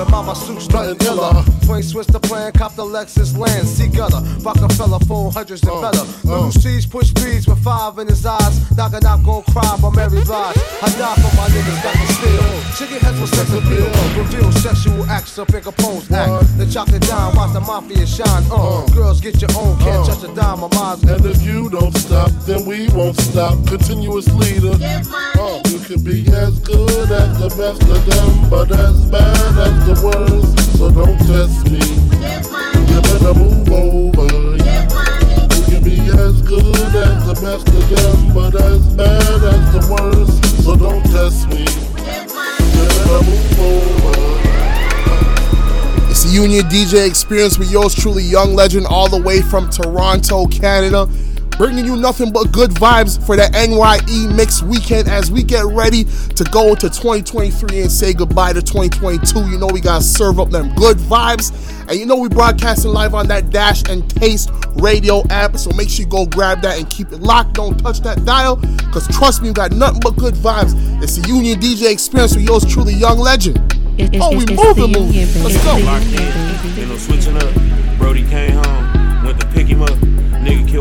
villa. But mama suits nothing iller. Twin switch the plan, cop the Lexus land, see gutter. Rockefeller, phone hundreds and better. Little C's push threes with five in his eyes. Knock it out, go cry by Mary Blige. I die for my niggas got the steel. Chicken heads with sex appeal. Reveal sexual acts up in compose act. The chocolate dime, watch the mafia shine. Uh, girls get your own, can't touch a dime of mine. And if you don't stop, then we won't stop. Continuous leader. Uh, you can be as good as the best of them, but as bad as the worst. So don't test me. You better move over. You can be as good as the best of them, but as bad as the worst. So don't test me. You better move over. It's the Union DJ Experience with yours truly, Young Legend, all the way from Toronto, Canada. Bringing you nothing but good vibes for the NYE Mix weekend as we get ready to go into 2023 and say goodbye to 2022. You know, we gotta serve up them good vibes. And you know, we broadcasting live on that Dash and Taste radio app. So make sure you go grab that and keep it locked. Don't touch that dial. Cause trust me, we got nothing but good vibes. It's the Union DJ Experience with yours truly, Young Legend. Oh, we moving, moving. Let's go. Locked in, ain't no switching up. Brody came home, went to pick him up.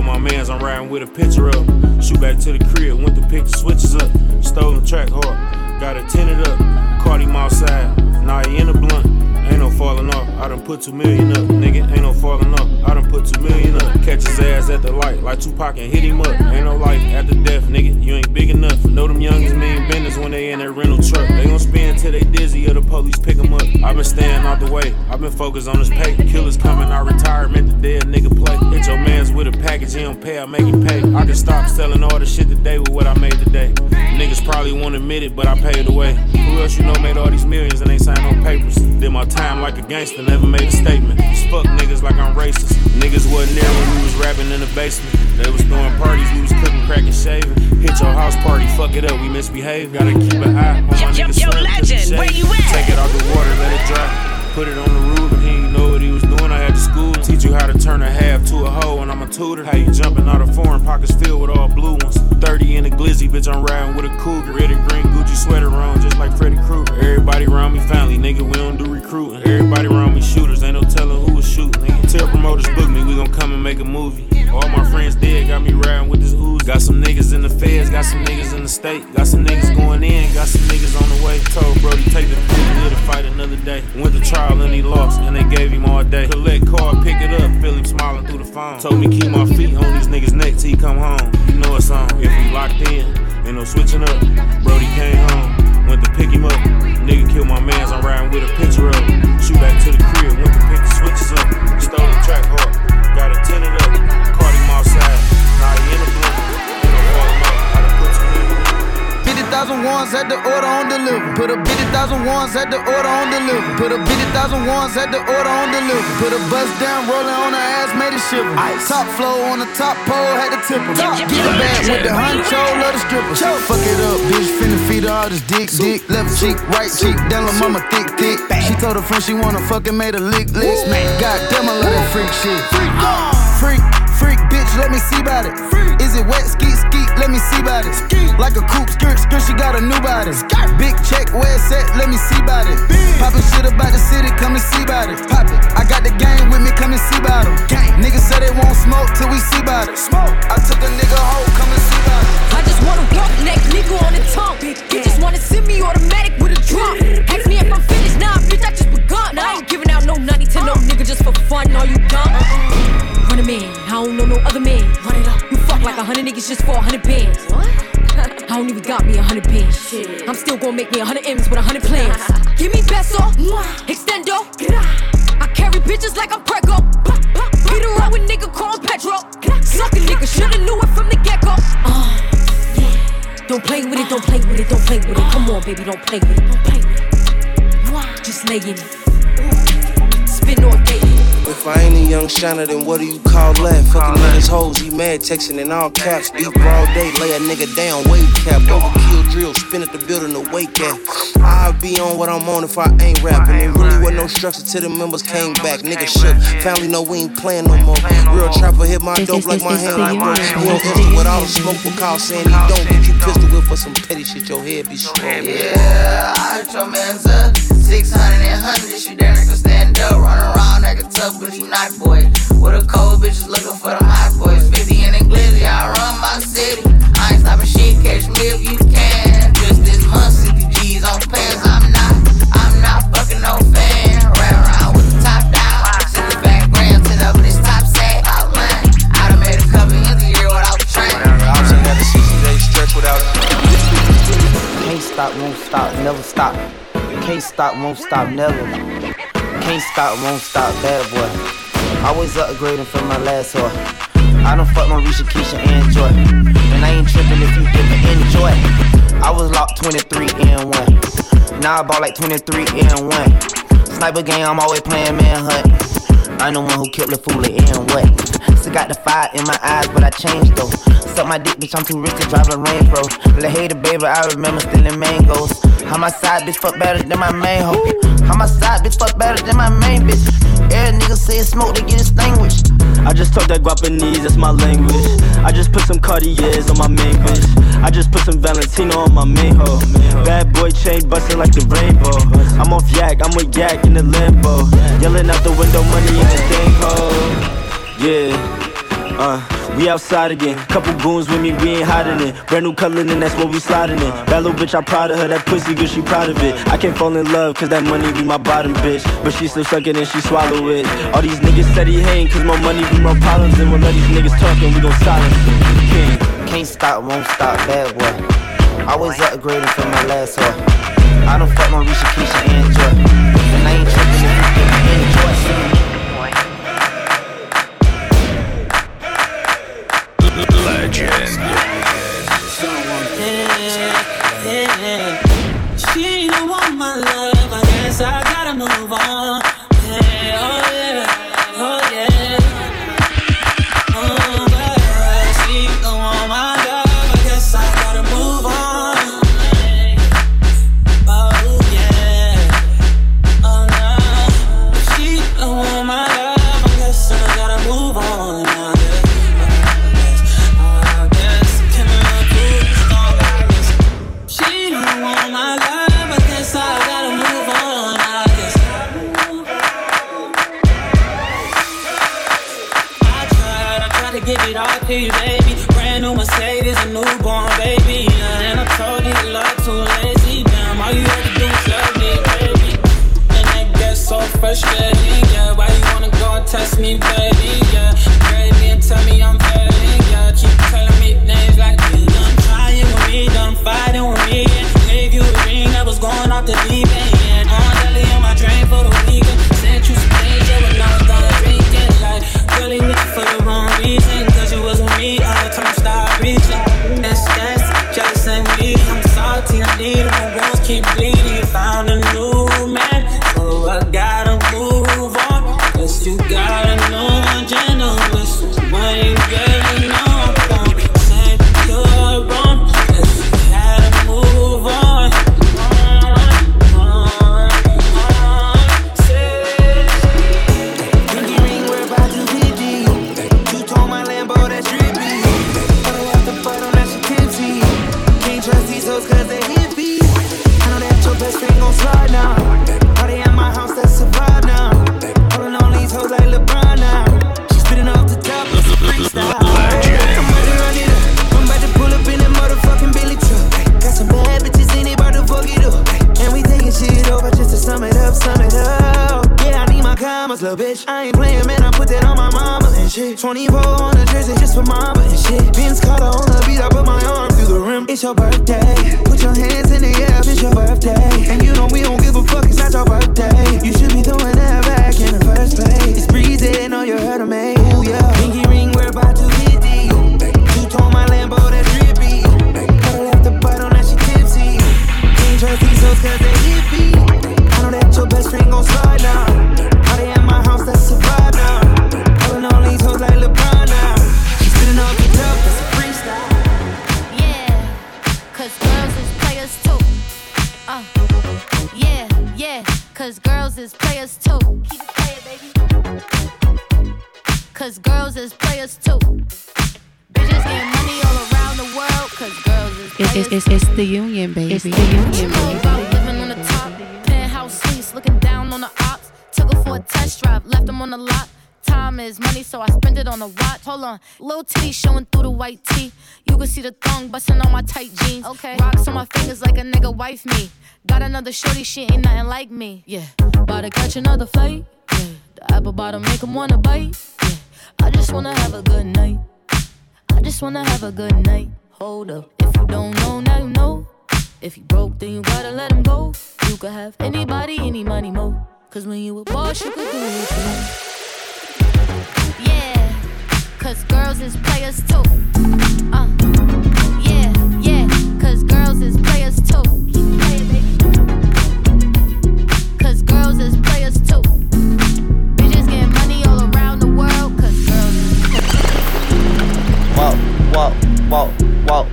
My mans, I'm riding with a picture up. Shoot back to the crib, went to pick the switches up. Stolen track hard, got it tinted up. Caught him outside, now he in a blunt. Ain't no falling off, I done put two million up. Nigga, ain't no falling off, I done put two million up. Catch his ass at the light, like Tupac and hit him up. Ain't no life after death, nigga, you ain't big enough. Know them youngins mean business when they in that rental truck. They gon' spin till they dizzy or the police pick them up. i been staying out the way, i been focused on this pay. Killers coming out retirement, the dead nigga play. Hit your mans with a package, he don't pay, I make him pay. I can stop selling all the shit today with what I made today. Probably won't admit it, but I paid the way. Who else you know made all these millions and ain't signed no papers? Did my time like a gangster, never made a statement. Just fuck niggas like I'm racist. Niggas wasn't there when we was rapping in the basement. They was throwing parties, we was cooking, cracking, shaving. Hit your house party, fuck it up, we misbehave. Gotta keep an eye on my Yo, yo, niggas yo, he legend, where you at? Take it out the water, let it dry. Put it on the roof, and he didn't know what he was doing. I had to school, teach you how to turn a half to a hoe, and I'm a tutor. How you jumping out of foreign pockets filled with all blue ones. 30 in a glizzy, bitch, I'm riding with a cougar. Red and green Gucci sweater on, just like Freddy Krueger. Everybody around me family, nigga, we don't do recruiting. Everybody around me shooters, ain't no telling who was shooting. Nigga, tell promoters book me, we gon' come and make a movie. All my friends dead, got me riding with this ooze. Got some niggas in the feds, got some niggas in the state. Got some niggas going in, got some niggas on the way. Told Brody, take the live to fight another day. Went to trial and he lost, and they gave him all day. Collect card, pick it up, him smiling through the phone. Told me keep my feet on these niggas' neck till he come home. You know it's on. If we locked in, ain't no switching up. Brody came home, went to pick him up. Nigga killed my mans, I'm riding with a picture up. Shoot back to the crib, went to pick the switches up. Stole the track hard, got it tinted up. Caught him outside, now he in the million 50,000 ones at the order on deliver. Put a 50,000 ones at the order on deliver. Put a 50,000 ones at the order on deliver. Put a bus down, rolling on her ass, made it shiver. Top flow on the top pole, had to tip her. Get the bag with the honcho, love the stripper. Fuck it up, bitch, finna feed her all this dick, dick. Left cheek, right cheek, down la mama thick, thick. She told her friend she wanna fucking made a lick, lick. God damn, I love that freak shit. Freak, freak, bitch, let me see about it. Is it wet, skeet, skeet, let me see about it. Like a coupe, skirt, skirt, she got a new body. Big check, where it's at, let me see about it. Poppin' shit about the city, come and see about it. Pop it, I got the game with me, come and see about it. Niggas say they won't smoke till we see about it. Smoke, niggas just for a hundred bands. What? I don't even got me a hundred bands. I'm still gonna make me a hundred M's with a hundred plans. Give me peso, extendo. I carry bitches like I'm Prego. Beat around with nigga called Petro. Suck a nigga, shoulda knew it from the get go. Don't play with it, don't play with it, don't play with it. Come on, baby, don't play with it, don't play with it. Just lay in it. Spin all day. If I ain't a young shiner, then what do you call that? Fucking niggas hoes, he mad, texting in all caps. Beef all day, lay a nigga down, wave cap. Overkill drill, spin at the building to wake at. I'll be on what I'm on if I ain't rapping. There really was no structure till the members came back. Nigga shook, family know we ain't playing no more. Real trapper hit my dope like my hand like bro. He don't enter with all the smoke for call saying he don't. Get you pistol whip for some petty shit, your head be strong. Yeah, I hurt your man's up. 600 and 100, you there, nigga run around like a tough, but you not boy. With a cold bitches looking for them hot boys. 50 in the glizzy, I run my city. I ain't stopping shit, catch me if you can. Just this month, 60 G's on pants, I'm not, I'm not fucking no fan. Run around with the top down, sit the back gram, sit up this top sack outline. I done made a couple ends a year without the train. I've seen that 60 days stretch without. Can't stop, won't stop, never stop. Can't stop, won't stop, never. Can't stop, won't stop, bad boy. Always upgrading from my last whore. I don't fuck no Risha, Keisha, and Joy. And I ain't tripping if you didn't enjoy. I was locked 23 and 1. Now I bought like 23 and 1. Sniper game, I'm always playing manhunt. I'm the one who killed the fool and what? Still got the fire in my eyes, but I changed though. Suck my dick, bitch, I'm too rich to drive a Range Rover. Let hater, baby, I remember stealing mangoes. How my side bitch fuck better than my main hoe. How my side bitch fuck better than my main bitch. Every nigga say smoke, they get extinguished. I just talk that Guapanese, that's my language. I just put some Cartiers on my main bitch. I just put some Valentino on my main hoe. Bad boy chain busting like the rainbow. I'm off yak, I'm with yak in the limbo. Yelling out the window, money in the thing hole. Yeah, uh. We outside again, couple goons with me, we ain't hiding it. Brand new color, and that's what we sliding in. That little bitch, I'm proud of her, that pussy good, she proud of it. I can't fall in love, cause that money be my bottom bitch. But she still suck it and she swallow it. All these niggas said he hating, cause more money be my problems. And we'll let these niggas talk and we gon' silence. King. Can't stop, won't stop, bad boy. Always upgrading from my last whore. I don't fuck no Risha, Keisha, and Joy. To you, baby. Brand new Mercedes, a newborn baby. Yeah, and I told you you love too lazy. Damn, all you had to do is love me, baby. And that gets so frustrating, yeah. Why you wanna go and test me, baby? The union, baby. It's the union, know about living on the top. Penthouse suites, looking down on the ops. Took her for a test drive, left them on the lot. Time is money, so I spend it on a watch. Hold on, little titty showing through the white tee. You can see the thong busting on my tight jeans. Okay, rocks on my fingers like a nigga wife me. Got another shorty, she ain't nothing like me. Yeah, about to catch another flight. Yeah, the apple bottom make 'em wanna bite. Yeah, I just wanna have a good night. I just wanna have a good night. Hold up, if you don't know, now you know. If you broke, then you gotta let him go. You could have anybody, any money, mo. Cause when you a boss, you could do what you want. Yeah, cause girls is players too. Uh, yeah, yeah, cause girls is players too. Girls is players too. Bitches money all around the world, cause girls is walk, walk, walk, walk,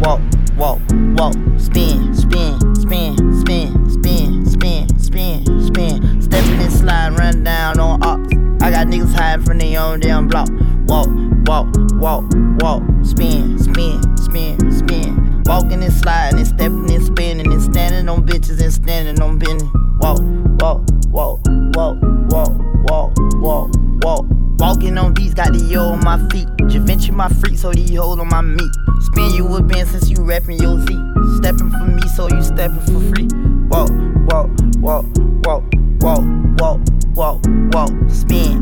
walk, walk, walk, spin, spin, spin, spin, spin, spin, spin, spin. Stepping and slide, run down on ops. I got niggas hiding from their own damn block. Walk, walk, walk, walk, spin, spin, spin, spin. Walking and sliding and stepping and spinning and standing on bitches and standing on walk, walk, walk, walk, my freak, so these hoes on my meat. Spin you a been since you rapping your Z. Stepping for me, so you stepping for free. Walk, walk, walk, walk, walk, walk, walk, walk. Spin,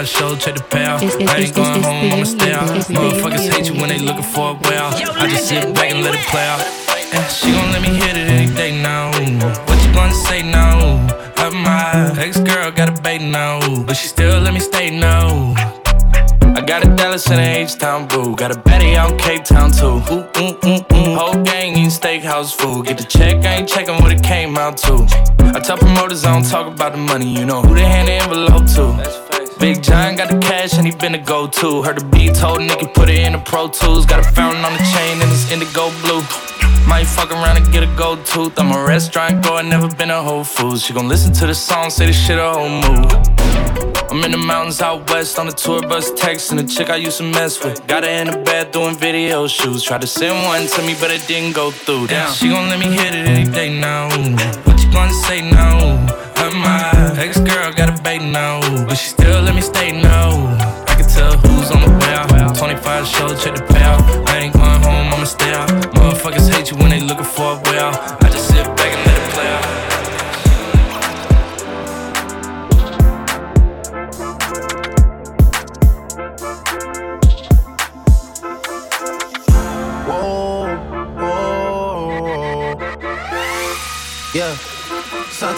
25 show, check the payout. It's- it's- I ain't going home, I'ma stay out. union, Motherfuckers hate you when they looking for a way out. I just sit back and let it play out. And she gon' let me hit it any day now. What you gonna say now? Of my ex girl got a bait now, but she still let me stay now. I got a Dallas and a H-Town boo. Got a Betty out in Cape Town too. Ooh, ooh, ooh, ooh. Whole gang eating steakhouse food. Get the check, I ain't checking what it came out to. I tell promoters I don't talk about the money. You know who they hand the envelope to. Big John got the cash and he been a go-to. Heard the beat told Nicky put it in the Pro Tools. Got a fountain on the chain and it's indigo blue. Might fuck around and get a gold tooth. I'm a restaurant goer, never been a Whole Foods. She gon' listen to the song, say this shit a whole move. I'm in the mountains out west on the tour bus, texting the chick I used to mess with. Got her in the bed doing video shoots. Tried to send one to me, but it didn't go through. Damn, she gon' let me hit it any day now. Gonna say now? Of my ex girl got a bait now, but she still let me stay no. I can tell who's on the way out. 25 show, check the payout. I ain't going home, I'ma stay out. Motherfuckers hate you when they looking for a way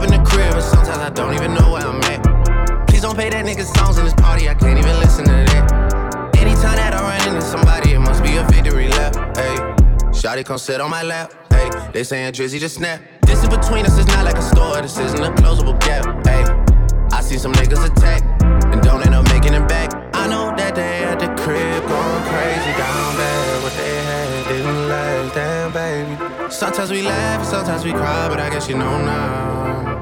Up in the crib, but sometimes I don't even know where I'm at. Please don't play that nigga songs in this party, I can't even listen to that. Anytime that I run into somebody, it must be a victory lap. Hey, Shotty come sit on my lap. Hey, they saying Drizzy just snap. This in between us is not like a store, this isn't a closable gap. Hey, I see some niggas attack and don't end up making it back. I know that they at the crib going crazy down bad. Sometimes we laugh, sometimes we cry, but I guess you know now.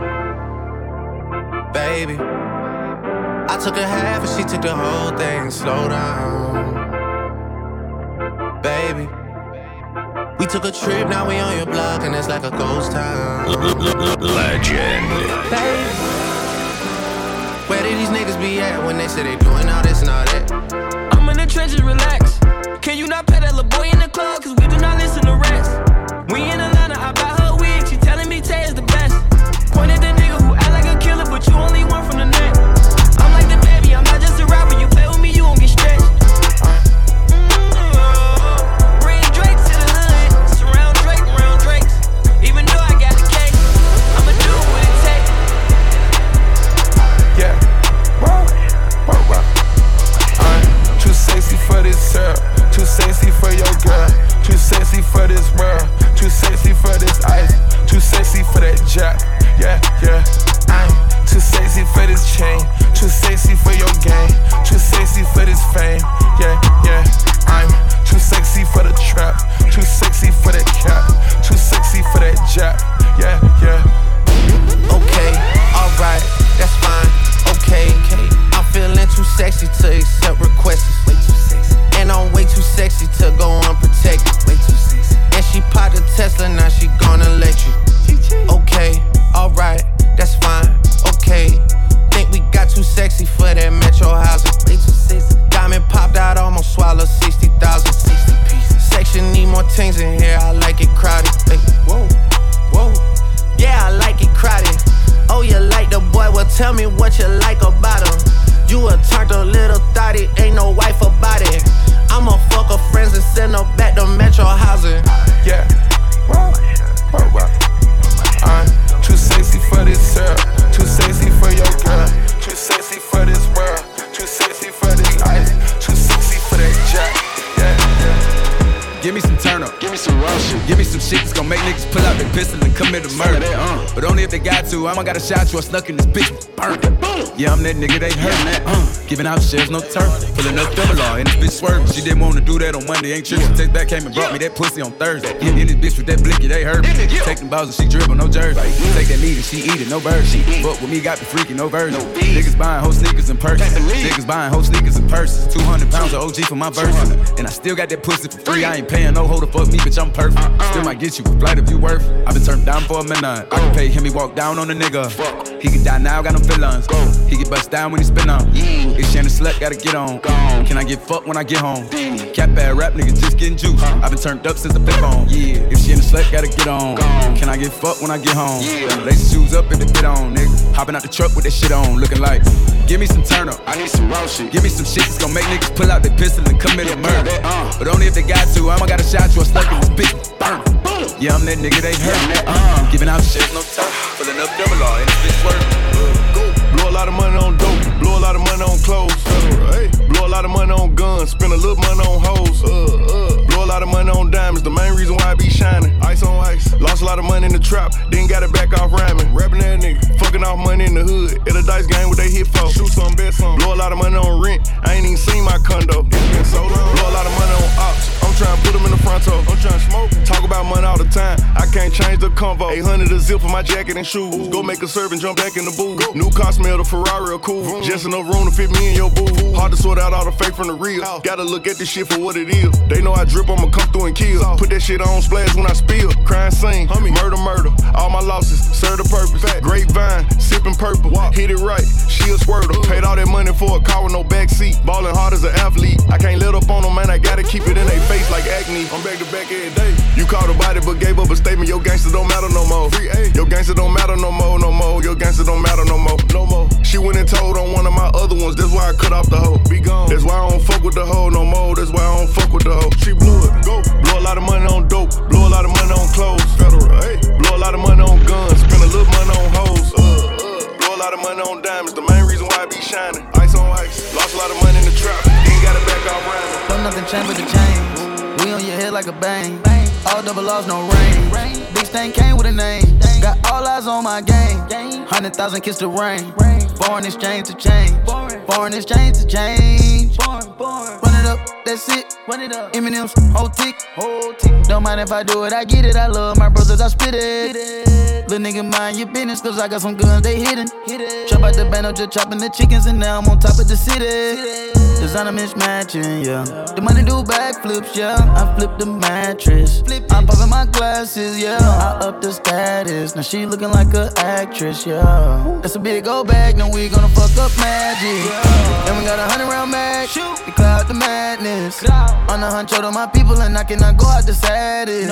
Baby, I took a half and she took the whole thing. Slow down, baby. We took a trip, now we on your block, and it's like a ghost town. Legend. Baby, where did these niggas be at when they say they doing all this and all that? I'm in the trenches, relax. Can you not pet that little boy in the club? Cause we do not listen to rest. We in Atlanta, I buy her wig. She telling me Tay is the best. Point at the nigga who act like a killer, but you only one from the net. I'm like the baby, I'm not just a rapper. You play with me, you gon' get stretched. Mm-hmm. Bring Drake to the hood. Surround Drake, round Drakes. Even though I got the cake, I'ma do what it takes. Yeah. Whoa. Whoa, whoa. I'm too sexy for this syrup. Too sexy for your girl. Too sexy for this world. Too sexy for this ice. Too sexy for that jack. Yeah, yeah. I'm too sexy for this chain. Too sexy for your game. Out shares, no turf. Pulling up double R and this bitch swerving. She didn't wanna do that on Monday. Ain't tripping. Text back came and brought me that pussy on Thursday. In this bitch with that blicky, they hurt me. Take them balls and she dribble, no jersey. Take that meat and she eat it, no bird. But with me, got the freaky, no version. Niggas buying whole sneakers and purses. Niggas buying whole sneakers and purses. 200 pounds of OG for my verses. And I still got that pussy for free. I ain't paying no to fuck me, bitch, I'm perfect. Still might get you a flight if you worth. i been turned down for a minute. I can pay him, he walk down on a nigga. He can die now, got no feelings. Go. He get bust down when he spin on. Yeah. It's Shannon Slut, gotta get on. Gone. Can I get fucked when I get home? Cap bad rap niggas just getting juice. i been turned up since the flip on. Yeah, if the slut, gotta get on. Gone. Can I get fucked when I get home? Yeah. Lace shoes up and the fit on, nigga. Hopping out the truck with that shit on, looking like. Give me some turn up. I need some raw shit. Give me some shit that's gonna make niggas pull out their pistol and commit a murder. But only if they got to. I'ma got a shot you. I stuck in this bitch. Burn. Yeah, I'm that nigga they hurt. Uh, giving out shit, no time. Pulling up double R and this bitch work. Blow a lot of money on dope, blow a lot of money on clothes. Blow a lot of money on guns, spend a little money on hoes. Uh, uh. Blow a lot of money on diamonds, the main reason why I be shining. Ice on ice. Lost a lot of money in the trap, then got it back off rhyming. Rapping that nigga, fucking off money in the hood. At a dice game, what they hit for. Shoot some, bet some. Blow a lot of money on rent, I ain't even seen my condo. It's been so long. Blow a lot of money on ops, trying to put them in the front toe. I'm trying to smoke. Talk about money all the time, I can't change the convo. 800 a zip for my jacket and shoes. Go make a serve and jump back in the booth. New car smell, the Ferrari are cool. Just enough room to fit me in your boo. Hard to sort out all the fake from the real. Gotta look at this shit for what it is. They know I drip, I'ma come through and kill. Put that shit on splash when I spill. Crime scene, murder, murder. All my losses, serve the purpose. Grapevine, sipping purple, hit it right, she a squirtle. Paid all that money for a car with no backseat. Ballin' hard as an athlete. I can't let up on them, man. I gotta keep it in their face like acne. I'm back to back every day. You called a body but gave up a statement. Your gangster don't matter no more. Your gangster don't matter no more, no more. Your gangster don't matter no more, no more. She went and told on one of my other ones. That's why I cut off the hoe. Be gone. That's why I don't fuck with the hoe no more. That's why I don't fuck with the hoe. She blew it. Go. Blow a lot of money on dope. Blow a lot of money on clothes. Federal. Hey. Blow a lot of money on guns. Spend a little money on hoes. Uh, uh. Blow a lot of money on diamonds. The main reason why I be shining. Ice on ice. Lost a lot of money in the trap. Then got it back off rhyming. Don't nothing change but the change. We on your head like a bang. All double loss, no rain. Big stain came with a name. Got all eyes on my game. Hundred thousand kiss the rain. Foreign exchange to change. Foreign exchange to change. Run it up, that's it. Run it up. Eminem's whole tick. Whole tick. Don't mind if I do it, I get it. I love my brothers, I spit it. Little nigga, mind your business, cause I got some guns, they hidden. Chop out the bando, just chopping the chickens, and now I'm on top of the city. Designer mismatching, yeah. The money do backflips, yeah. I flip the mattress. I'm popping my glasses, yeah. I up the status. Now she looking like a actress, yeah. That's a big old bag, now we gonna fuck up magic. And we got a hundred round mag. We cloud the madness. On the hunt, to my people, and I cannot go out the saddest.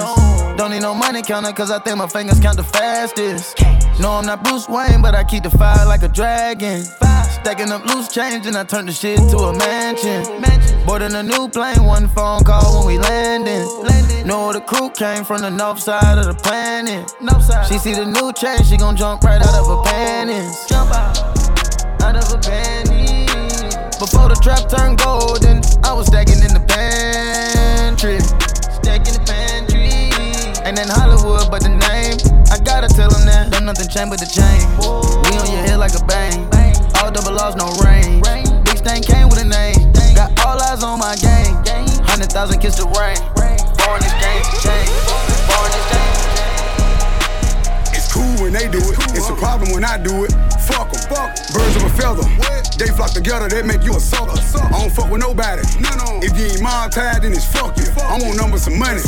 Don't need no money counter, cause I think my fingers count the fastest. No, I'm not Bruce Wayne, but I keep the fire like a dragon. Stacking up loose change, and I turn the shit to a mansion. Boarding a new plane, one phone call when we landing. Know the crew came from the north side of the planet. She see the new change, she gon' jump right out of her panties. Jump out, out of her panties. Before the trap turned golden, I was stacking in the pantry. Stacking the pantry. Ain't in Hollywood, but the name, I gotta tell them that. Don't nothing change but the chain. We on your head like a bang. All double loss, no rain. Big stain came with a name. Got all eyes on my game. Hundred thousand kiss the rain. Foreign exchange to change. Exchange. It's cool when they do it. It's a problem when I do it. Fuck Fuck 'em. Fuck. Birds of a feather. They flock together, they make you a sucker. I don't fuck with nobody. If you ain't mob tied, then it's fuck you. I want numbers some money.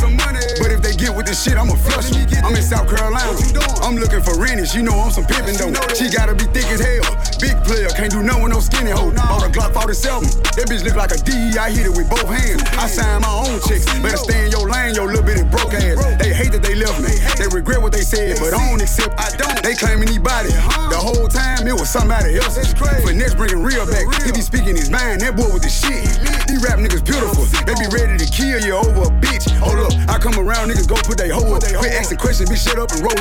But if they get with this shit, I'ma flush you. I'm in South Carolina. I'm looking for Rennie. She know I'm some pimpin' though. She gotta be thick as hell. Big player, can't do nothing with no skinny hoe. Bought a Glock 47. That bitch look like a D. I hit it with both hands. I sign my own chicks. Better stay in your lane, your little bitty broke ass. They hate that they left me. They regret what they said, but I don't accept. I don't. They claiming he body. The whole time it was somebody else. That's crazy. Finesse bringing real back. He be speaking his mind. That boy with the shit. These rap niggas beautiful. They be ready to kill you over a bitch. Hold up, I come around, niggas go put they hoe up. Quit asking questions, bitch, shut up and roll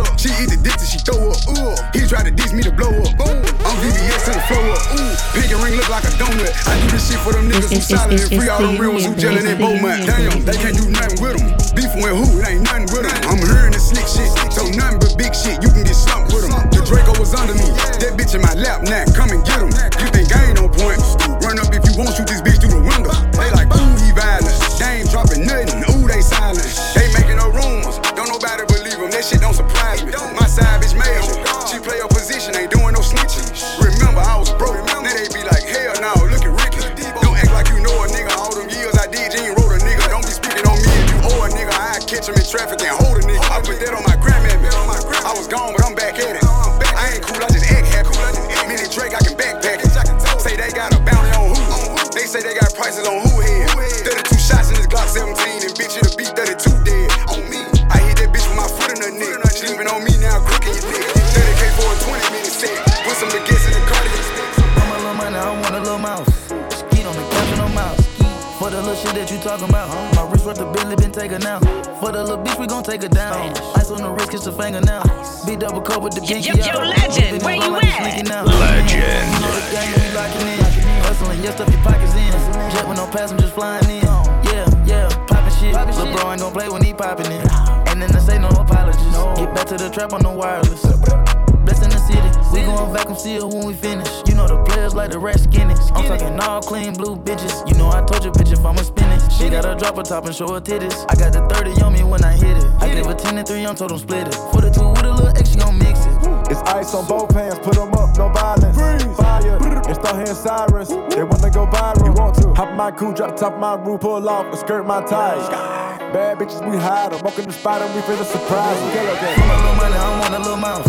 up. She eat the dick till she throw up. Ooh. He try to diss me to blow up. Boom. I'm VVS to the flow up. Ooh. Pink and ring look like a donut. I do this shit for them niggas who solid it's- and free. All them the real ones who union, gelling it's in the Beaumont. Damn, they can't do nothing with them. Beefing with who? It ain't nothing with them. I'm hearing the slick shit. So nothing but big shit. You can get slumped with them. The Draco was under me. That bitch in my lap now. Come and get him. You think I ain't on point? Run up if you want, shoot this bitch through the window. They like, ooh, he violent. They ain't dropping nothing. Billy been taken out. For the little bitch, we gon' take her down. Ice on the wrist, kiss the finger now. Be double cup with the pinky yo, yo, out. legend, where you at? sneaking out. Legend. You know the game, we locking in. Hustling, yeah, stuff your pockets in. Jet with no passengers flying in. Yeah, yeah, poppin' shit. Lil' bro I ain't gon' play when he poppin' in. And then they say no apologies. Get back to the trap on the wireless. Blessed in the city, we gon' vacuum seal when we finish. You know the players like the red skinny. I'm talking all clean blue bitches. You know I told you, bitch, if I'ma spin it. She got a drop her top and show her titties. I got the 30 on me when I hit it. I gave her 10 and 3, I'm told them split it. For the two with a little X, she gon' mix it. It's ice on both hands, put them up, no violence. Freeze. Fire, and start hearing sirens. They wanna go viral. You want to? Hop my coupe, drop the top of my roof, pull off, and skirt my tires. Bad bitches, we hide them. Walk in the spot and we finna surprise them. Kill For my little money, I want a little mouse.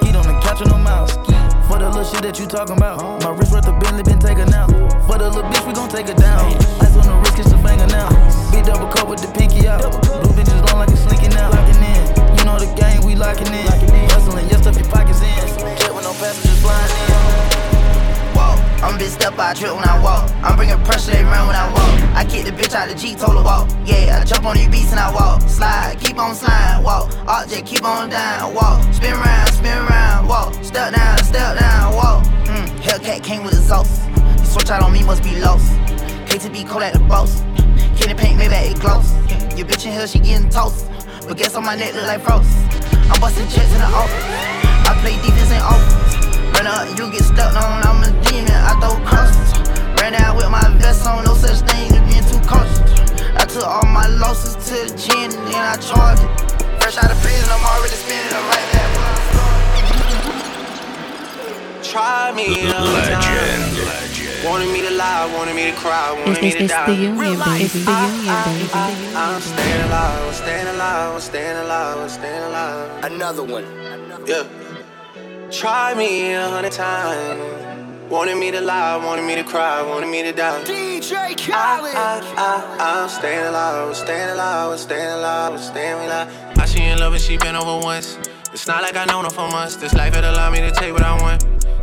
Skeet on the couch with no mouse. For the little shit that you talking about. My wrist worth a Bentley been taken out. For the little bitch, we gon' take her down. Ice now. Big double cup with the pinky out. Blue bitches long like it's slinking out. Locking in. You know the game, we locking in. Hustling, your stuff your pockets in. Jet with no passengers flying in. Whoa, I'm big step I trip when I walk. I'm bringing pressure around when I walk. I kick the bitch out the Jeep, told her walk. Yeah, I jump on these beats and I walk. Slide, keep on sliding, walk. Just keep on down, walk. Spin around, spin around, walk. Step down, step down, walk. Mm, Hellcat came with exhaust. You switch out on me, must be lost. KTB cold at the boss. Candy paint, maybe it gloss. Your bitch in here, she getting toast. But guess on my neck look like frost. I'm busting checks in the office. I play defense and offense. Run up, you get stuck on, I'm a demon, I throw crosses. Ran out with my vest on, no such thing as being too cautious. I took all my losses to the and then I charged it. Fresh out of prison, I'm already spinning them right back. Try me another time. Wanted me to lie, wanted me to cry, wanted It's, me to it's die. the union, baby. It's the union, baby. I'm staying alive, I'm staying alive, I'm staying alive, I'm staying alive. Another one. Yeah. Try me a hundred times. Wanted me to lie, wanted me to cry, wanted me to die. DJ Khaled. I, I, I'm staying alive, I'm staying alive, I'm staying alive, I'm staying alive. I she in love and she been over once. It's not like I know her for months. This life it allowed me to take what I want.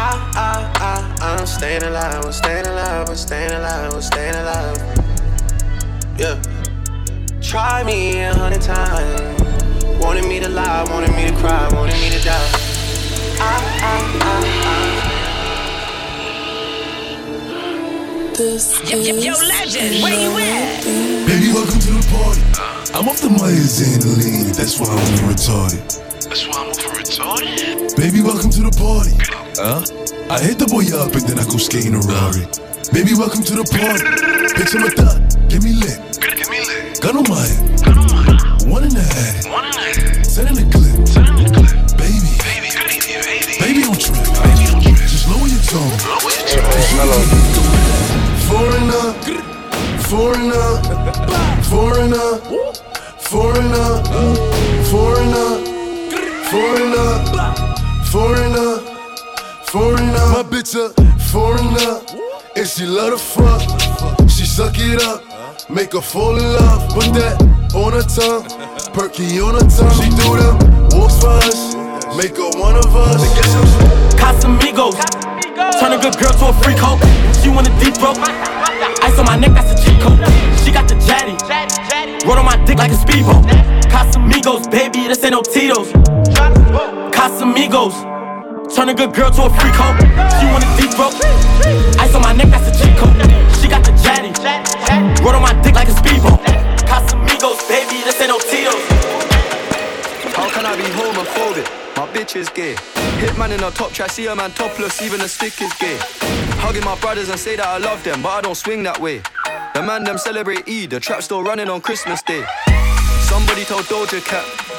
I, I, I, I'm staying alive, I'm staying alive, I'm staying alive, I'm staying alive. Yeah. Try me a hundred times. Wanted me to lie, wanted me to cry, wanted me to die. I, I, I, This Yo, yo, yo, legend, where you at? Baby, welcome to the party. I'm off the Myers and the lean, that's why I'm over retarded. That's why I'm over retarded. Baby, welcome to the party. Huh? I hit the boy up and then I go skating a Rari. Baby, welcome to the party. Bitch, I'm a thot, give me lit. Give me lit. Gun on my head. One in the head. One in the head. Send in the clip. Send in the clip. Baby. Baby, baby, baby. Baby, don't trip. Baby, don't trip. Just lower your tone. Lower your tone. Foreigner. Foreigner. Foreigner. Foreigner. Foreigner. Foreigner. Foreigner. Foreigner. My bitch a foreigner. And she love to fuck. She suck it up. Make her fall in love. Put that on her tongue. Perky on her tongue. She do them walks for us. Make her one of us. Casamigos. Turn a good girl to a freak hoe. She want a deep throat. Ice on my neck, that's a cheat code. She got the jetty. Rode on my dick like a speedboat. Casamigos, baby, this ain't no Tito's. Casamigos. Turn a good girl to a freak hoe. She want a deep throat. Ice on my neck, that's a cheat code. She got the jetty. Rode on my dick like a speedboat. Casamigos, baby, this ain't no Tito's. How can I be homophobic? My bitch is gay. Hitman in a top try, see a man topless, even the stick is gay. Hugging my brothers and say that I love them, but I don't swing that way. The man them celebrate Eid, the trap still running on Christmas Day. Somebody told Doja Cat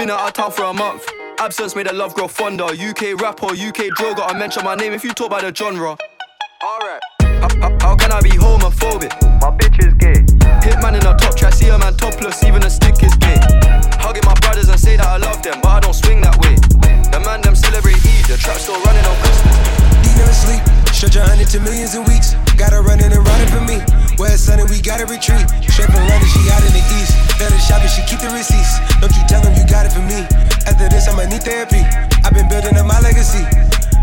Been out of town for a month. Absence made the love grow fonder. UK rapper, UK drill, gotta mention my name if you talk about the genre. Alright. How, how- how can I be homophobic? My bitch is gay. Hitman in a top try, see a man topless, even a stick is gay. Hugging my brothers and say that I love them, but I don't swing that way. The man them celebrate Eid, the trap still running on Christmas. You never sleep. Stretch a hundred to millions in weeks. Gotta run in and run it for me. West Sunday, we gotta retreat. Straight from London, she out in the east. Better shopping, she keep the receipts. Don't you tell them you got it for me. After this, I'ma need therapy. I've been building up my legacy.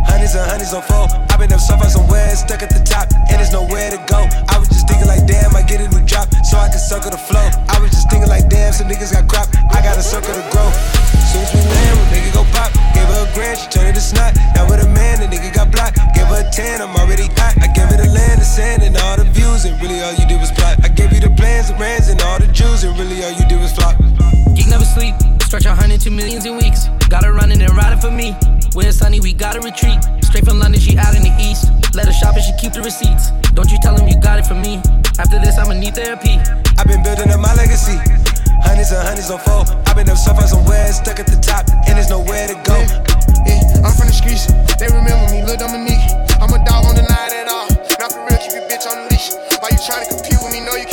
Hundreds and hundreds on four. I've been up so far somewhere, stuck at the top, and there's nowhere to go. I was just thinking like, damn, I get a new drop, so I can circle the flow. I was just thinking like, damn, some niggas got crop, I got a circle to grow. Soon as we land, we nigga go pop. Gave her a grand, she turned it to snot. Now with a man, the nigga got blocked. Gave her a 10, I'm already hot. I gave her the land, the sand, gave you the plans, the rands, and all the Jews, and really all you did was flop. Geek never sleep. Stretch a hundred to millions in weeks. Got her running and riding for me. When it's sunny, we gotta retreat. Straight from London, she out in the east. Let her shop and she keep the receipts. Don't you tell him you got it from me. After this, I'ma need therapy. I've been building up my legacy. Hundreds and hundreds on four. I've been up so far somewhere, stuck at the top, and there's nowhere to go. Yeah, I'm from the streets. They remember me, Lil Dominique. I'm a dog on the night at all. Not for real, keep your bitch on the leash. Why you trying to compete with me? No, you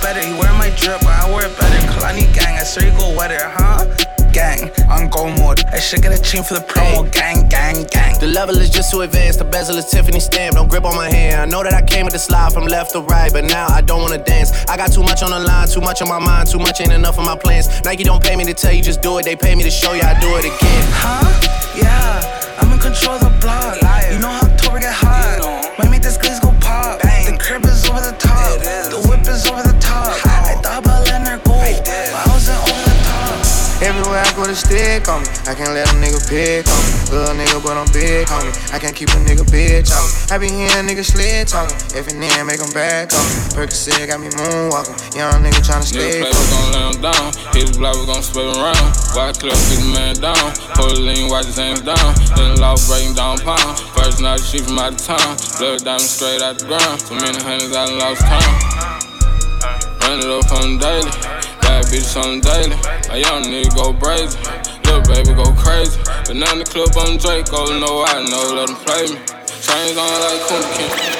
better. You wear my drip, but I wear it better. Kalani gang, I sure you go wetter, huh? Gang, on go mode. I should get a chain for the promo. Gang, gang, gang. The level is just too advanced. The bezel is Tiffany stamp. Don't grip on my hand. I know that I came with the slide from left to right, but now I don't wanna dance. I got too much on the line, too much on my mind, too much ain't enough of my plans. Nike don't pay me to tell you just do it. They pay me to show you I do it again. Huh? Yeah, I'm in control of the block. You know how October get hot. Might make this glaze go pop. The crib is over the top. The whip is over the top. I thought about letting her go, but I wasn't over the top. Everywhere I go to stick on me. I can't let a nigga pick on me. Little nigga, but I'm big on me. I can't keep a nigga bitch on me. I be hearing niggas slid talking. If and then make them back on me. Percocet got me moonwalking. Young nigga tryna stay. Nigga play, we gon' lay him down. Hit his block, we gon' spin around. White clip, get the man down. Hold the lean, watch his hands down. Then law breaking down pound. First night, she from out of town. Blood diamond straight out the ground. Too many hundreds, I done lost count. Run it up on daily. Bad bitch on daily. A young nigga go brazy. Little baby go crazy. But now in the clip on Draco. No, I know, let him play me. Chains on like Kunta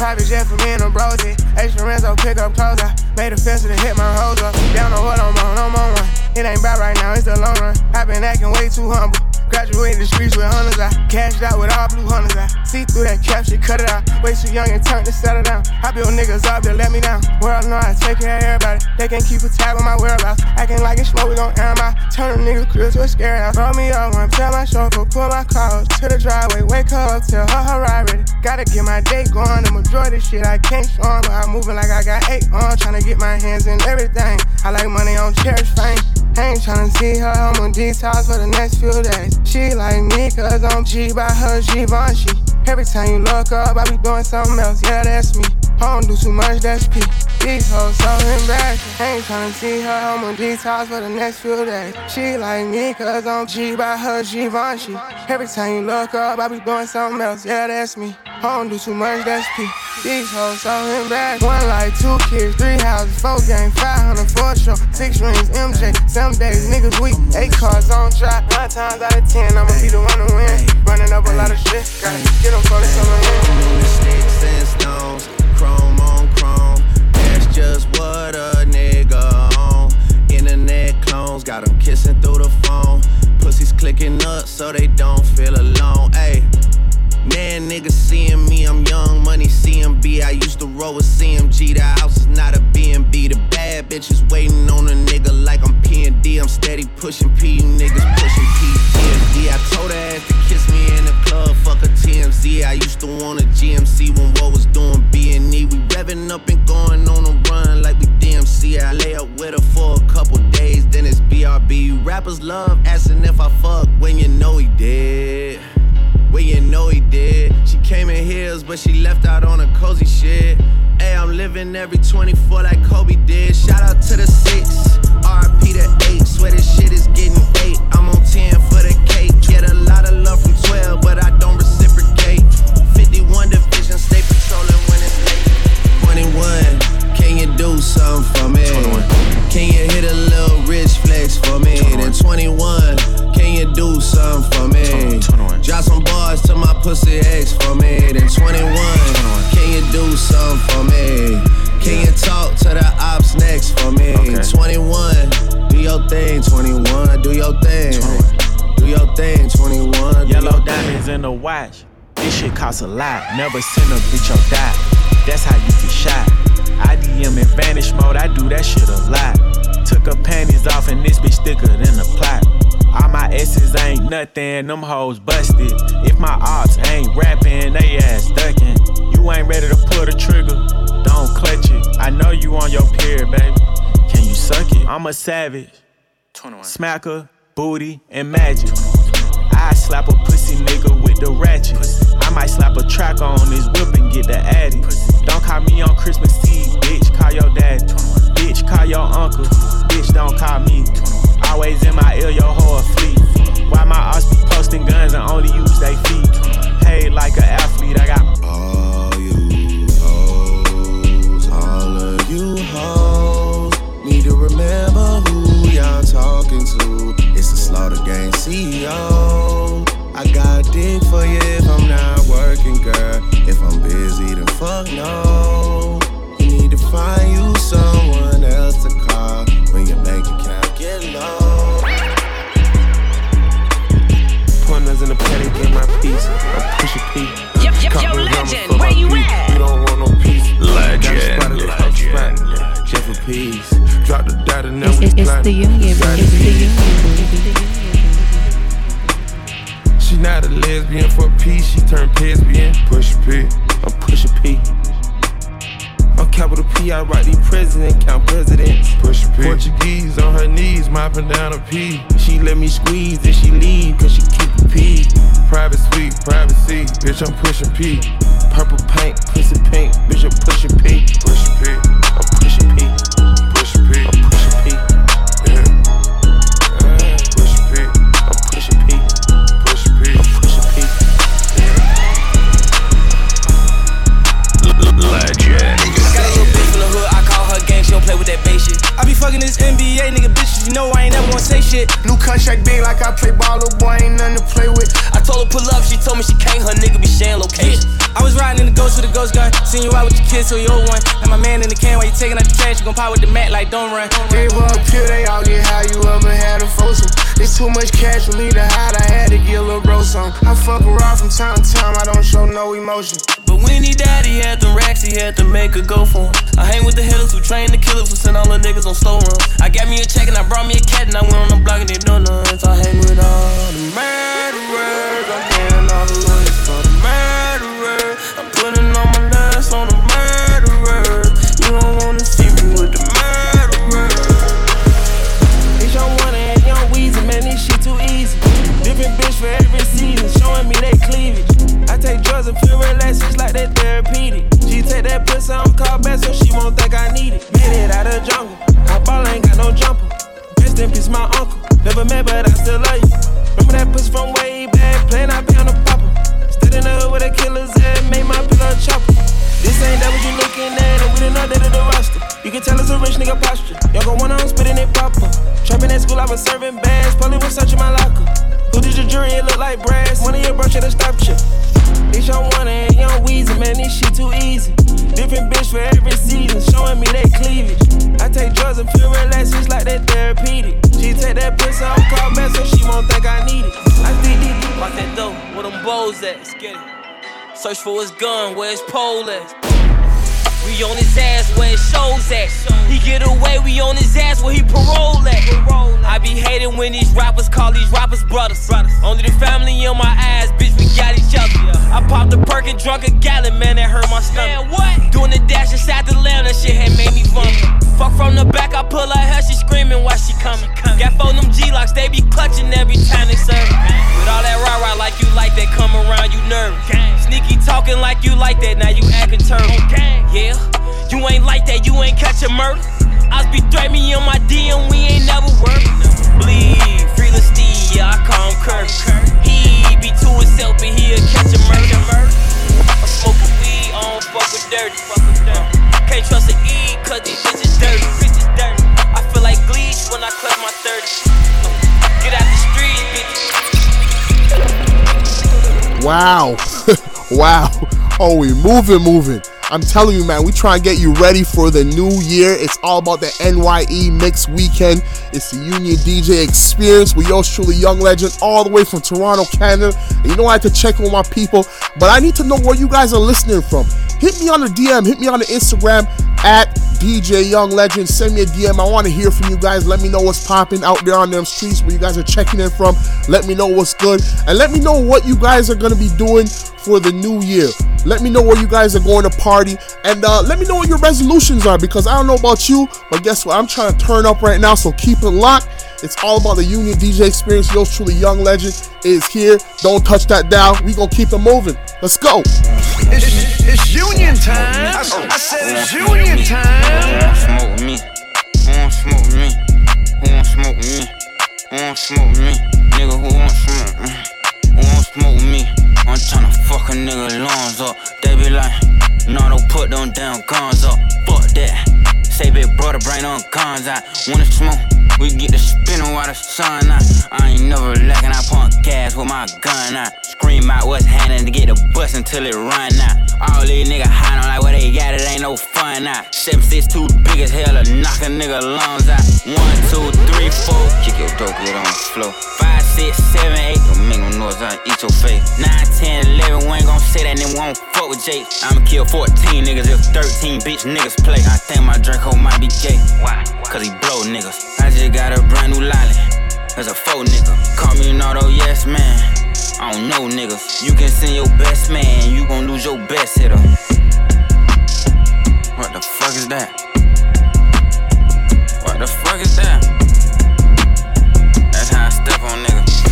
Private jet for me and yeah. Extra rent, so pick up clothes. I made a fence to hit my hoes up. Down on what I'm on, I'm on one. It ain't bad right now, it's the long run. i been acting way too humble. Graduated the streets with hundreds. I cashed out with all blue hunters. I see through that cap shit, cut it out. Way too young and turn to settle down. I build niggas up that let me down. World know I take care of everybody. They can't keep a tab on my whereabouts. Acting like it's smoke, we gon' air out. Turn a nigga crib to a scary house. Roll me up one, tell my chauffeur, pull my car to the driveway. Wake up, tell her her ride ready. Gotta get my day going. The majority shit I can't show 'em, but I'm moving like I got eight on. Tryna get my hands in everything. I like money on cherish fame. Ain't tryna see her, I'm on detox for the next few days. She like me, cause I'm G by her, Givenchy. Every time you look up, I be doing something else, yeah, that's me. I don't do too much, that's P. These hoes so embarrassing. I ain't tryna see her, I'm on detox for the next few days. She like me, cause I'm G by her, Givenchy. Every time you look up, I be doing something else, yeah, that's me. I don't do too much, that's P. These hoes so embarrassing. One life, two kids, three houses, four game, 500 for show, six rings, MJ. Some days niggas weak, eight cars on track. Nine times out of ten, I'ma be the one to win. Running up a lot of shit, gotta get them for the summer in. Sticks and stones, chrome. Just what a nigga on. Internet clones got 'em kissing through the phone. Pussies clicking up so they don't feel alone. Ayy. Man, niggas seeing me, I'm young money CMB. I used to roll with CMG. The house is not a BNB. The bad bitches waiting on a nigga like I'm P&D. I'm steady pushing P, you niggas pushing PTSD. I told her ass to kiss me in the club, fuck a TMZ. I used to want a GMC when what was doing B&E. We revving up and going on a run like we DMC. I lay up with her for a couple days, then it's BRB. Rappers love asking if I fuck when you know he did. When you know he did. She came in heels, but she left out on a cozy shit. Hey, I'm living every 24 like Kobe did. Shout out to the six, RP to eight. Swear this shit is getting eight. I'm on 10 for the cake. Get a lot of love from 12, but I don't reciprocate. 51 division, stay patrolling when it's late. 21, can you do something for me? 21. Can you hit a little rich flex for me? 21. Then 21, can you do something for me? 21. Drop some bars to my pussy ex for me. Then 21, 21. can you do something for me? Can you talk to the ops next for me? Okay. 21, do your thing, 21, do your thing. 21. Do your thing, 21. Yellow diamonds in the watch. This shit costs a lot. Never send a bitch or die. That's how you get shot. I DM in vanish mode, I do that shit a lot. Took her panties off and this bitch thicker than a plot. All my S's ain't nothing, them hoes busted. If my ops ain't rapping, they ass ducking. You ain't ready to pull the trigger, don't clutch it. I know you on your period, baby. Can you suck it? I'm a savage. 21. Smacker, booty, and magic. I slap a pussy nigga with the ratchet. I might slap a track on his whip and get the addy. Don't call me on Christmas Eve, bitch. Call your dad. Bitch, call your uncle. Bitch, don't call me. Always in my ear, your whole fleet. Why my ass be posting guns and only use they feet? Paid like an athlete, I got all you hoes, all of you hoes. Need to remember who y'all talking to. It's the Slaughter Gang CEO. I got a dick for you if I'm not working, girl. If I'm busy, then fuck no. You need to find you someone else to call when your bank account get low. Pointers in the paddock, get my piece. I'm pushing P. Yo, yo, yo, legend, where you at? You don't want no peace. Legend, legend. Jeff for peace. Drop the dot and then It's, we it's, it's the union, Slide it's the union. Not a lesbian for peace, she turned lesbian. Push a P, I'm pushing P. I'm capital P, I write these president, count presidents. Push a P. Portuguese on her knees, mopping down a P. She let me squeeze and she leave, cause she keep a P. Private suite, privacy, bitch, I'm pushing P. Purple paint, pussy pink, you out with your kids, so you old one. And my man in the can while you taking out the trash, you gon' pop with the mat like don't run. Gave up pill, they all get how you ever had a foursome. It's too much cash for me to hide, I had to get a little bro some. I fuck around from time to time, I don't show no emotion. But when he died, he had them racks, he had to make a go for him. I hang with the hitters who train the killers who send all the niggas on slow run. At? Let's get it. Search for his gun, where his pole at. We on his ass where his shows at. He get away, we on his ass where he parole at. I be hating when these rappers call these rappers brothers. Only the family in my ass, bitch, we got each other. I popped a perk and drunk a gallon, man, that hurt my stomach. Man, what? Doing the dash inside the lamb, that shit had made me vomit. Fuck from the back, I pull her hair, she screaming while she coming. Got four them G-locks, they be clutching every time they serve. With all that rah-rah like you like that, come around, you nervous. Sneaky talking like you like that, now you acting turtle. Yeah, you ain't like that, you ain't catch a murder. I be threat me on my DM, we ain't never worked. Bleed, free the yeah, I call him Kirk. He be to himself he'll catch a murder. I'm smoking weed, I don't fuck with dirty. Can't trust a E, cause these bitches dirty. I feel like Gleesh when I clutch my 30. Get out the street, bitch. Wow. wow. Oh, we moving, moving. I'm telling you, man, we try and get you ready for the new year. It's all about the NYE Mix Weekend. It's the Union DJ experience with yours truly, Young Legend, all the way from Toronto, Canada. And you know I have to check with my people, but I need to know where you guys are listening from. Hit me on the DM, hit me on the Instagram at DJ Young Legend. Send me a DM. I want to hear from you guys. Let me know what's popping out there on them streets where you guys are checking in from. Let me know what's good. And let me know what you guys are going to be doing for the new year. Let me know where you guys are going to party. And uh, let me know what your resolutions are because I don't know about you, but guess what? I'm trying to turn up right now, so keep it locked. It's all about the Union DJ experience. Yours truly, Young Legend, is here. Don't touch that dial. We gonna keep it moving. Let's go. It's, it's union time. I, I said it's union time. Smoke me. Who want smoke me? Who want smoke me? Who want smoke me? Nigga, who want smoke? with me? Who want smoke me? I'm tryna fuck a nigga lungs up. They be like, no, don't put them down guns up. Fuck that. Say big brother, bring them guns out. Wanna smoke? We get the spinning while the sun out. I ain't never lacking, I pump gas with my gun out. Scream out what's happening to get the bus until it run out. All these niggas hiding like what they got, it ain't no fun out. Seven six two big as hell to knock a nigga lungs out. One, two, three, four, kick your dope, get on the floor. Five, six, seven, eight, don't make no noise, I eat your face. Nine, ten, eleven, we ain't gon' say that, we won't fuck with Jake. I'ma kill 14 niggas if 13 bitch niggas play. I think my Draco might be gay. Why? Cause he blow niggas. I just got a brand new lolly. That's a faux nigga. Call me an auto yes man. I don't know niggas. You can send your best man, you gon' lose your best hitter. What the fuck is that? What the fuck is that? That's how I step on niggas.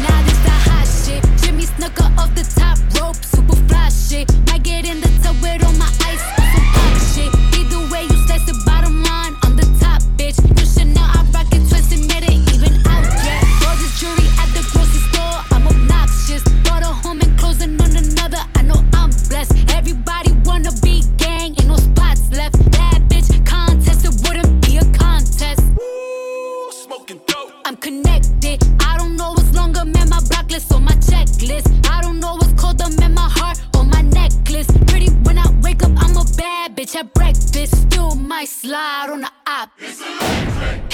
Now this the hot shit. Jimmy Snuka off the top rope, super shit. Might get in the tub with all my ice Might slide on the op. Hating didn't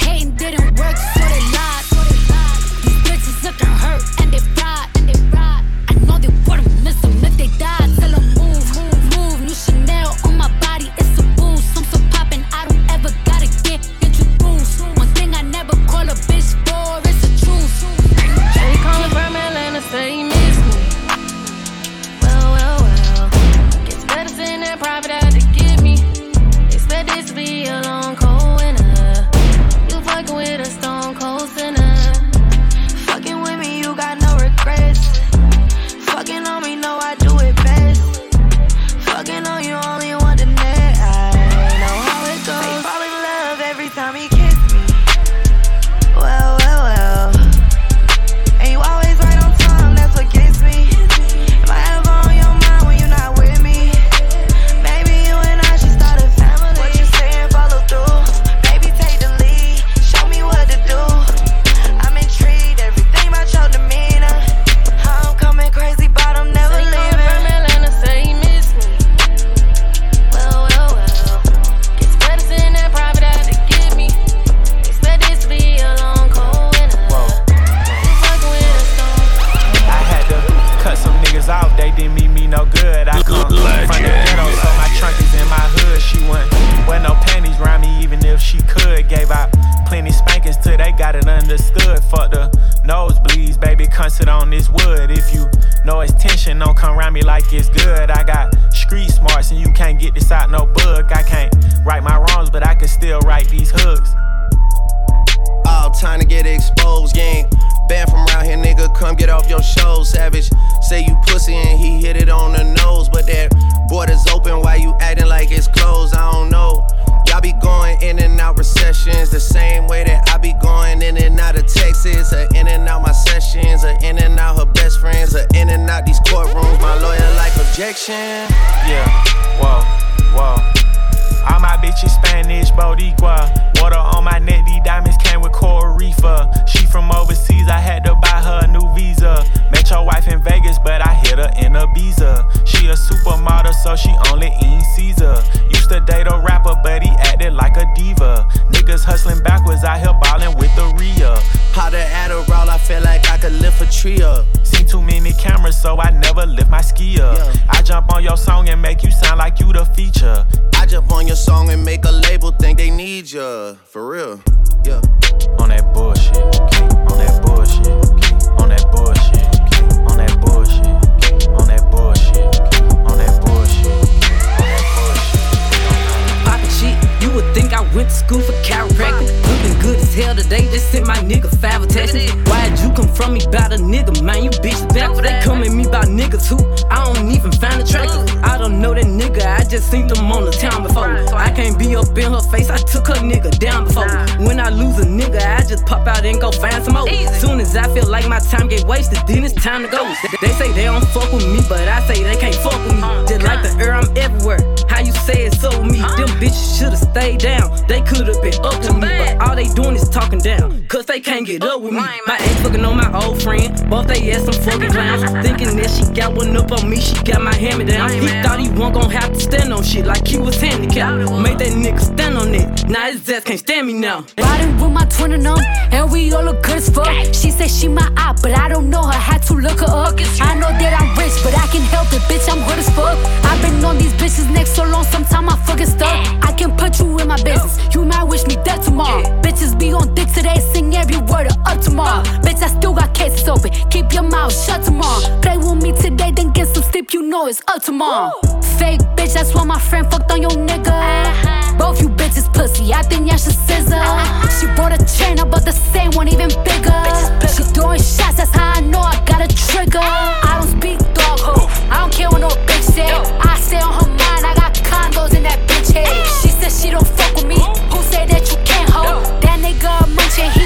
Riding with twin and them, and we all look good as fuck. She said she my eye, but I don't know her. Had to look her up. I know that I'm rich, but I can help it, bitch. I'm good as fuck. I've been on these bitches neck so long, sometimes I fucking stuck. I can put you in my business. You might wish me dead tomorrow. Bitches be on dick today, sing every word of up tomorrow. Bitch, I still got cases open. Keep your mouth shut tomorrow. Play with me today, then get some sleep. You know it's up tomorrow. Fake bitch, that's why my friend fucked on your nigga. Both you bitches pussy, I think y'all should scissor. She bought a chain, but the same one even bigger. She throwing shots, that's how I know I got a trigger. I don't speak dog ho, I don't care what no bitch say. I stay on her mind, I got condos in that bitch head. She said she don't fuck with me. Who said that you can't hold? That nigga a munch he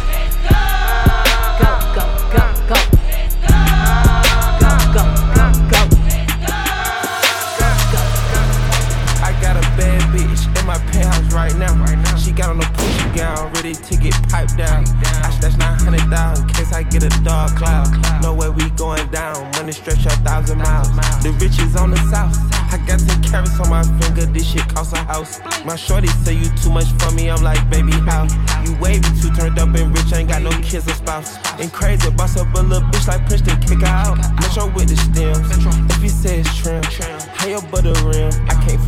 right now. She got on a pussy gown, ready to get piped down. I stashed 900,000 in case I get a dark cloud. No way we going down, money stretch a thousand miles. The riches on the south. I got 10 carats on my finger, this shit cost a house. My shorty say you too much for me, I'm like, baby, how? You wavy, too turned up and rich, ain't got no kids or spouse. And crazy, boss up a little bitch like Princeton, kick her out. Metro with the stems, if you say it's trim, how your butter rim? I can't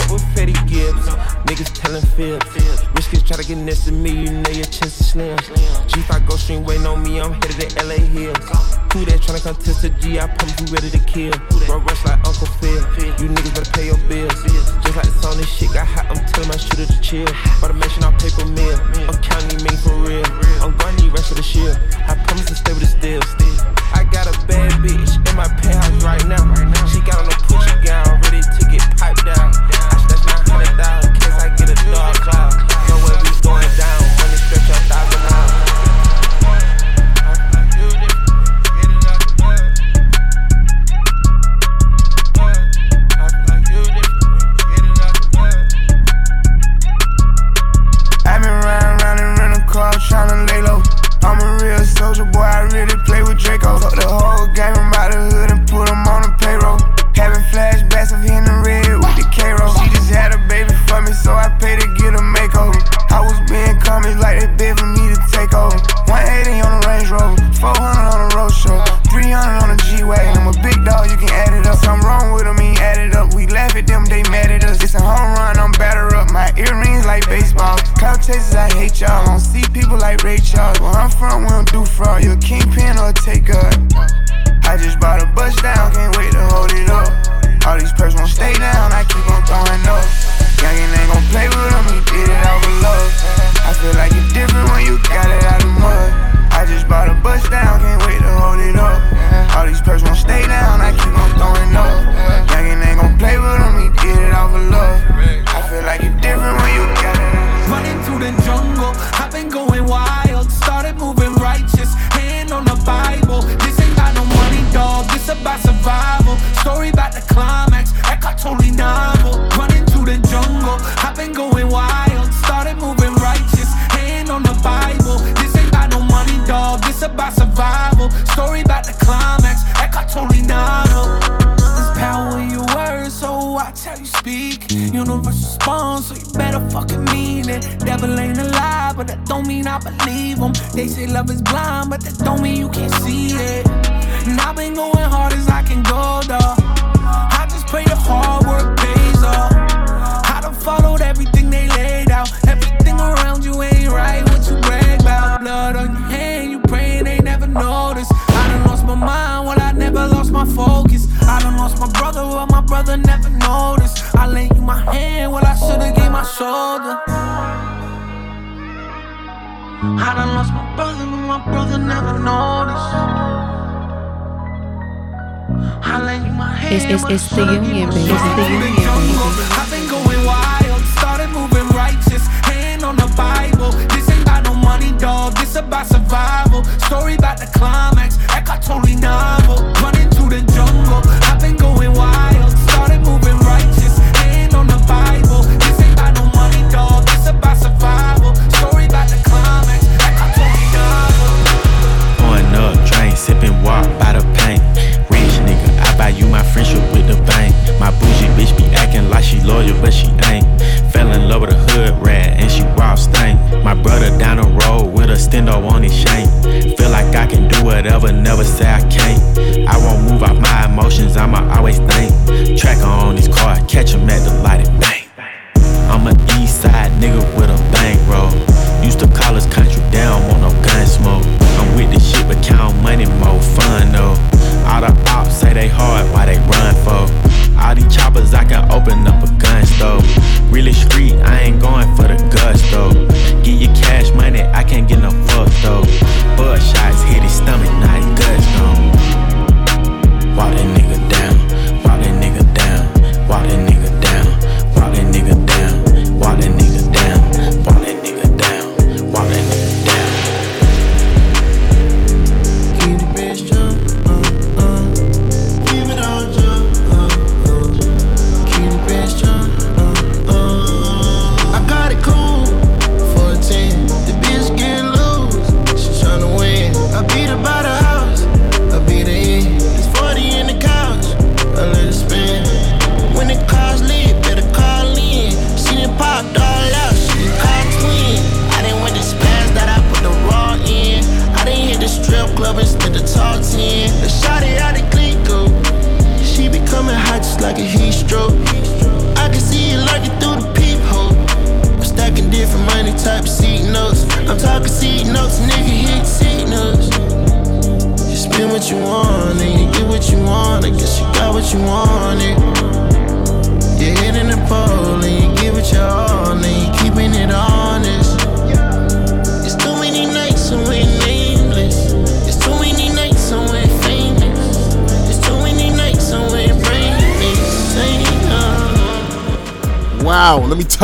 fibs. Rich kids try to get next to me, you know your chance is slim. G5 Gulfstream waiting on me, I'm headed to LA Hills. Who that tryna contest the G, I promise you ready to kill. Bro, rush like Uncle Phil, you niggas better pay your bills. Just like the song, this shit got hot, I'm telling my shooter to chill. Automation on paper mill, I'm counting me for real. I'm need rest of the shield. I promise to stay with the steel. I got a bad bitch in my penthouse right now. She got on a pussy gown, ready to get piped down.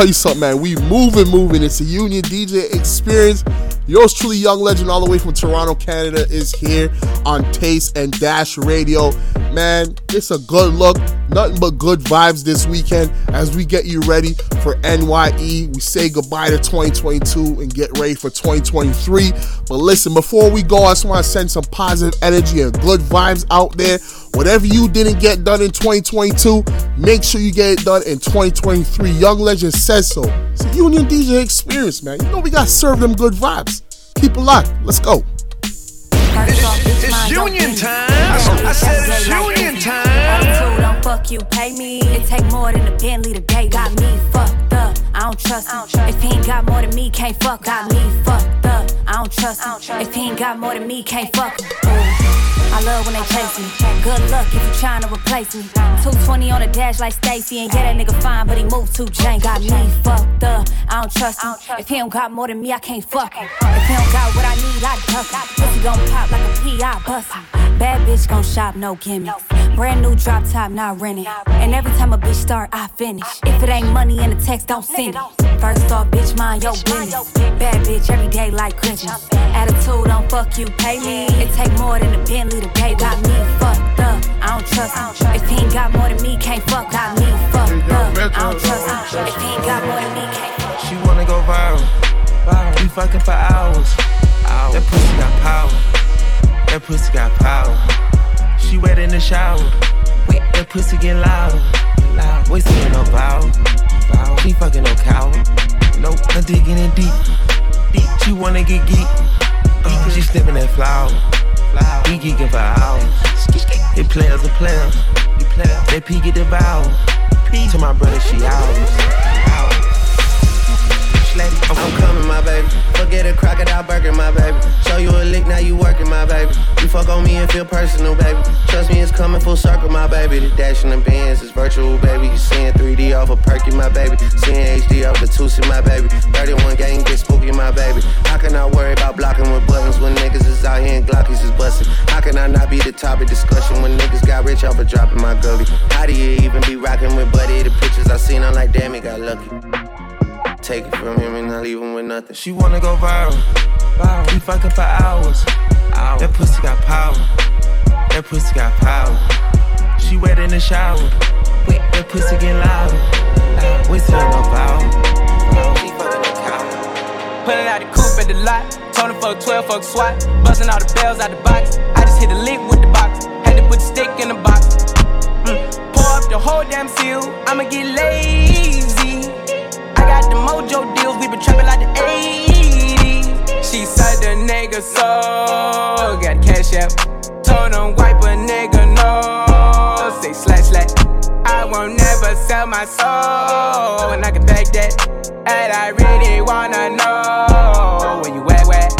tell you something, man. We moving, moving. It's a Union DJ experience. Yours truly, Young Legend, all the way from Toronto, Canada, is here on Taste and Dash Radio. Man, it's a good look. Nothing but good vibes this weekend as we get you ready for NYE. We say goodbye to 2022 and get ready for 2023. But listen, before we go, I just want to send some positive energy and good vibes out there Whatever you didn't get done in 2022, make sure you get it done in 2023. Young Legend says so. It's a Union DJ experience, man. You know we got to serve them good vibes. Keep it locked. Let's go. It's, it's union time. I said it's union time. Don't fuck you, pay me. It take more than a Bentley today. Got me fucked up. I don't trust. If he ain't got more than me, can't fuck. Got me fucked up. I don't trust him. If he ain't got more than me, can't fuck him. I love when they chase me. Good luck if you tryna replace me. 220 on the dash like Stacy, and yeah, that nigga fine, but he moved too Jane. Got me fucked up. I don't trust him. If he don't got more than me, I can't fuck him. If he don't got what I need, I duck him. Pussy gon' pop like a pea, I bust him. Bad bitch gon' shop, no gimmicks. Brand new drop top, not renting. And every time a bitch start, I finish. If it ain't money in the text, don't send it. First off, bitch, mind your business. Bad bitch every day like Christmas. Attitude, don't fuck you, pay me. It take more than a Bentley to pay. Got me fucked up. I don't trust him. If he ain't got more than me, can't fuck. Got me fucked up. I don't trust him. If he ain't got more than me, can't fuck. She wanna go viral. We fucking for hours. That pussy got power. That pussy got power. She wet in the shower. That pussy get louder. Wasting in no bow. She fucking no cow. Nope, I'm digging in deep. She wanna get geek. Uh, she sniffing that flower. We geeking for hours. They players are players. They peek at the bow. To my brother, she ours. I'm coming, my baby. Forget a crocodile burger, my baby. Show you a lick, now you working, my baby. Fuck on me and feel personal, baby. Trust me, it's coming full circle, my baby. The dash in the bands is virtual, baby. You seeing 3D off a of perky, my baby. Seeing HD off the Tusi, my baby. 31 gang get spooky, my baby. How can I worry about blocking with buttons when niggas is out here and Glockies is busting? How can I not be the topic discussion when niggas got rich off of dropping my gully? How do you even be rocking with Buddy? The pictures I seen, I'm like, damn, he got lucky. Take it from him and not leave him with nothing. She wanna go viral. viral. We fucking for hours. Hours. That pussy got power. That pussy got power. She wet in the shower. Wet. That pussy get louder. Loud. Wasting no power. Cow. Pulling out the coupe at the lot. Told him fuck 12, fuck SWAT. Busting all the bells out the box. I just hit a lick with the box. Had to put the stick in the box. Mm. Pour up the whole damn seal. I'ma get lazy. I got the mojo deals, we been trapping like the 80s. She said the nigga so got cash out. Told him wipe a nigga no. Say slash slash. I won't never sell my soul, and I can take that. And I really wanna know where you at, where?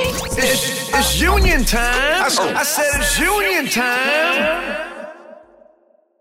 It's, it's union time. I, I said it's union time.